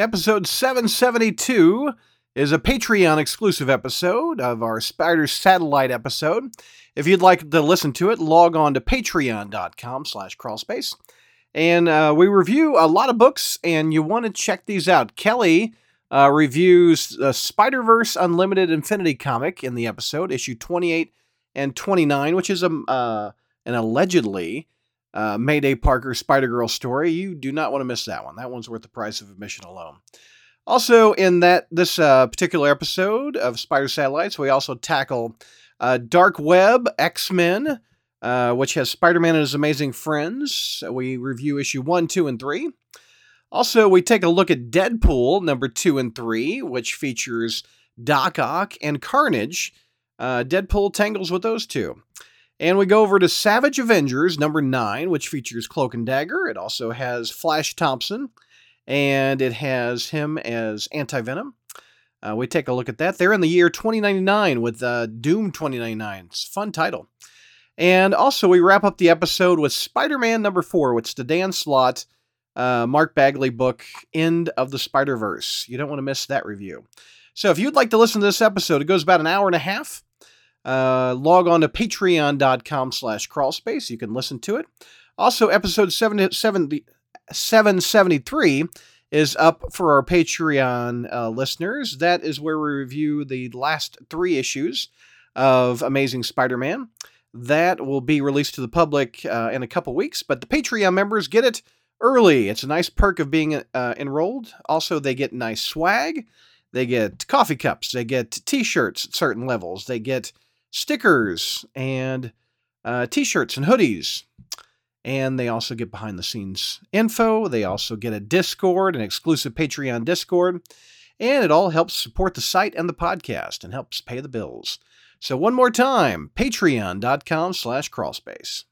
Episode 772 is a Patreon exclusive episode of our Spider Satellite episode. If you'd like to listen to it, log on to patreon.com slash crawlspace. And uh, we review a lot of books, and you want to check these out. Kelly uh, reviews the Spider Verse Unlimited Infinity comic in the episode, issue 28 and 29, which is a, uh, an allegedly uh, Mayday Parker Spider Girl story. You do not want to miss that one. That one's worth the price of admission alone. Also, in that this uh, particular episode of Spider Satellites, we also tackle uh, Dark Web X Men, uh, which has Spider Man and his amazing friends. We review issue one, two, and three. Also, we take a look at Deadpool number two and three, which features Doc Ock and Carnage. Uh, Deadpool tangles with those two. And we go over to Savage Avengers number nine, which features Cloak and Dagger. It also has Flash Thompson, and it has him as Anti Venom. Uh, we take a look at that. They're in the year 2099 with uh, Doom 2099. It's a fun title. And also, we wrap up the episode with Spider Man number four, which is the Dan Slott, uh, Mark Bagley book, End of the Spider Verse. You don't want to miss that review. So, if you'd like to listen to this episode, it goes about an hour and a half. Uh, log on to patreon.com slash crawlspace. You can listen to it. Also, episode 70, 70, 773 is up for our Patreon uh, listeners. That is where we review the last three issues of Amazing Spider Man. That will be released to the public uh, in a couple weeks, but the Patreon members get it early. It's a nice perk of being uh, enrolled. Also, they get nice swag. They get coffee cups. They get t shirts at certain levels. They get stickers and uh, t shirts and hoodies. And they also get behind the scenes info. They also get a Discord, an exclusive Patreon Discord. And it all helps support the site and the podcast and helps pay the bills. So one more time, patreon.com slash crawlspace.